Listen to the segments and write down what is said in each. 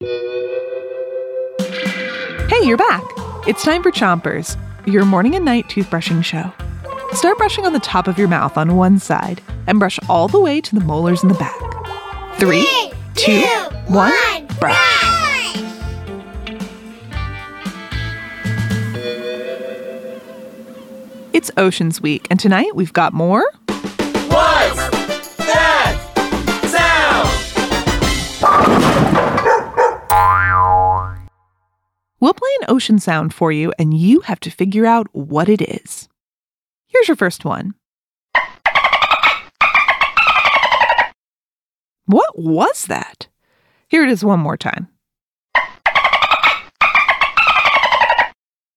Hey, you're back. It's time for Chompers, your morning and night toothbrushing show. Start brushing on the top of your mouth on one side and brush all the way to the molars in the back. Three, two, one, brush. It's Oceans Week, and tonight we've got more. Ocean sound for you, and you have to figure out what it is. Here's your first one. What was that? Here it is one more time.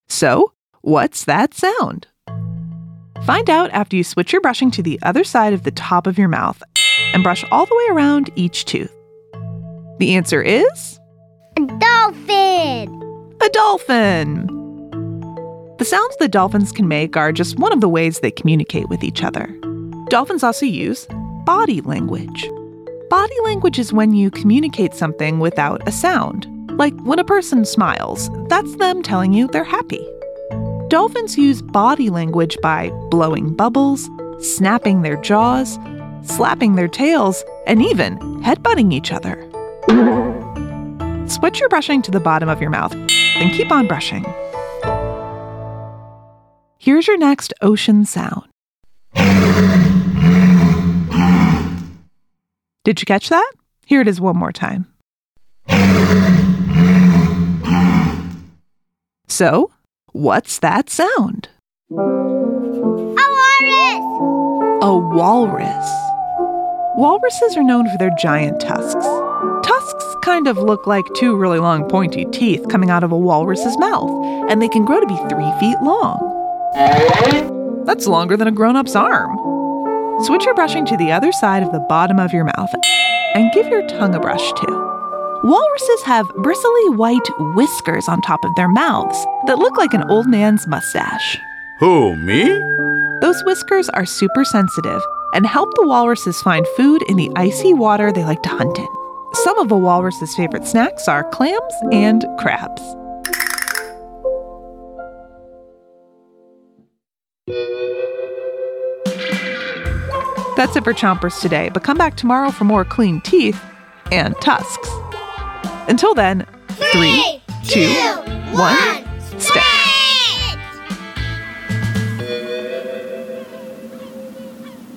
So, what's that sound? Find out after you switch your brushing to the other side of the top of your mouth and brush all the way around each tooth. The answer is A dolphin! A dolphin. The sounds that dolphins can make are just one of the ways they communicate with each other. Dolphins also use body language. Body language is when you communicate something without a sound. Like when a person smiles, that's them telling you they're happy. Dolphins use body language by blowing bubbles, snapping their jaws, slapping their tails, and even headbutting each other. Switch your brushing to the bottom of your mouth and keep on brushing. Here's your next ocean sound. Did you catch that? Here it is one more time. So, what's that sound? A walrus! A walrus. Walruses are known for their giant tusks. Tusks kind of look like two really long pointy teeth coming out of a walrus's mouth, and they can grow to be three feet long. That's longer than a grown up's arm. Switch your brushing to the other side of the bottom of your mouth and give your tongue a brush too. Walruses have bristly white whiskers on top of their mouths that look like an old man's mustache. Who, me? Those whiskers are super sensitive and help the walruses find food in the icy water they like to hunt in. Some of a walrus's favorite snacks are clams and crabs. That's it for Chompers today, but come back tomorrow for more clean teeth and tusks. Until then, three, two, one, spit.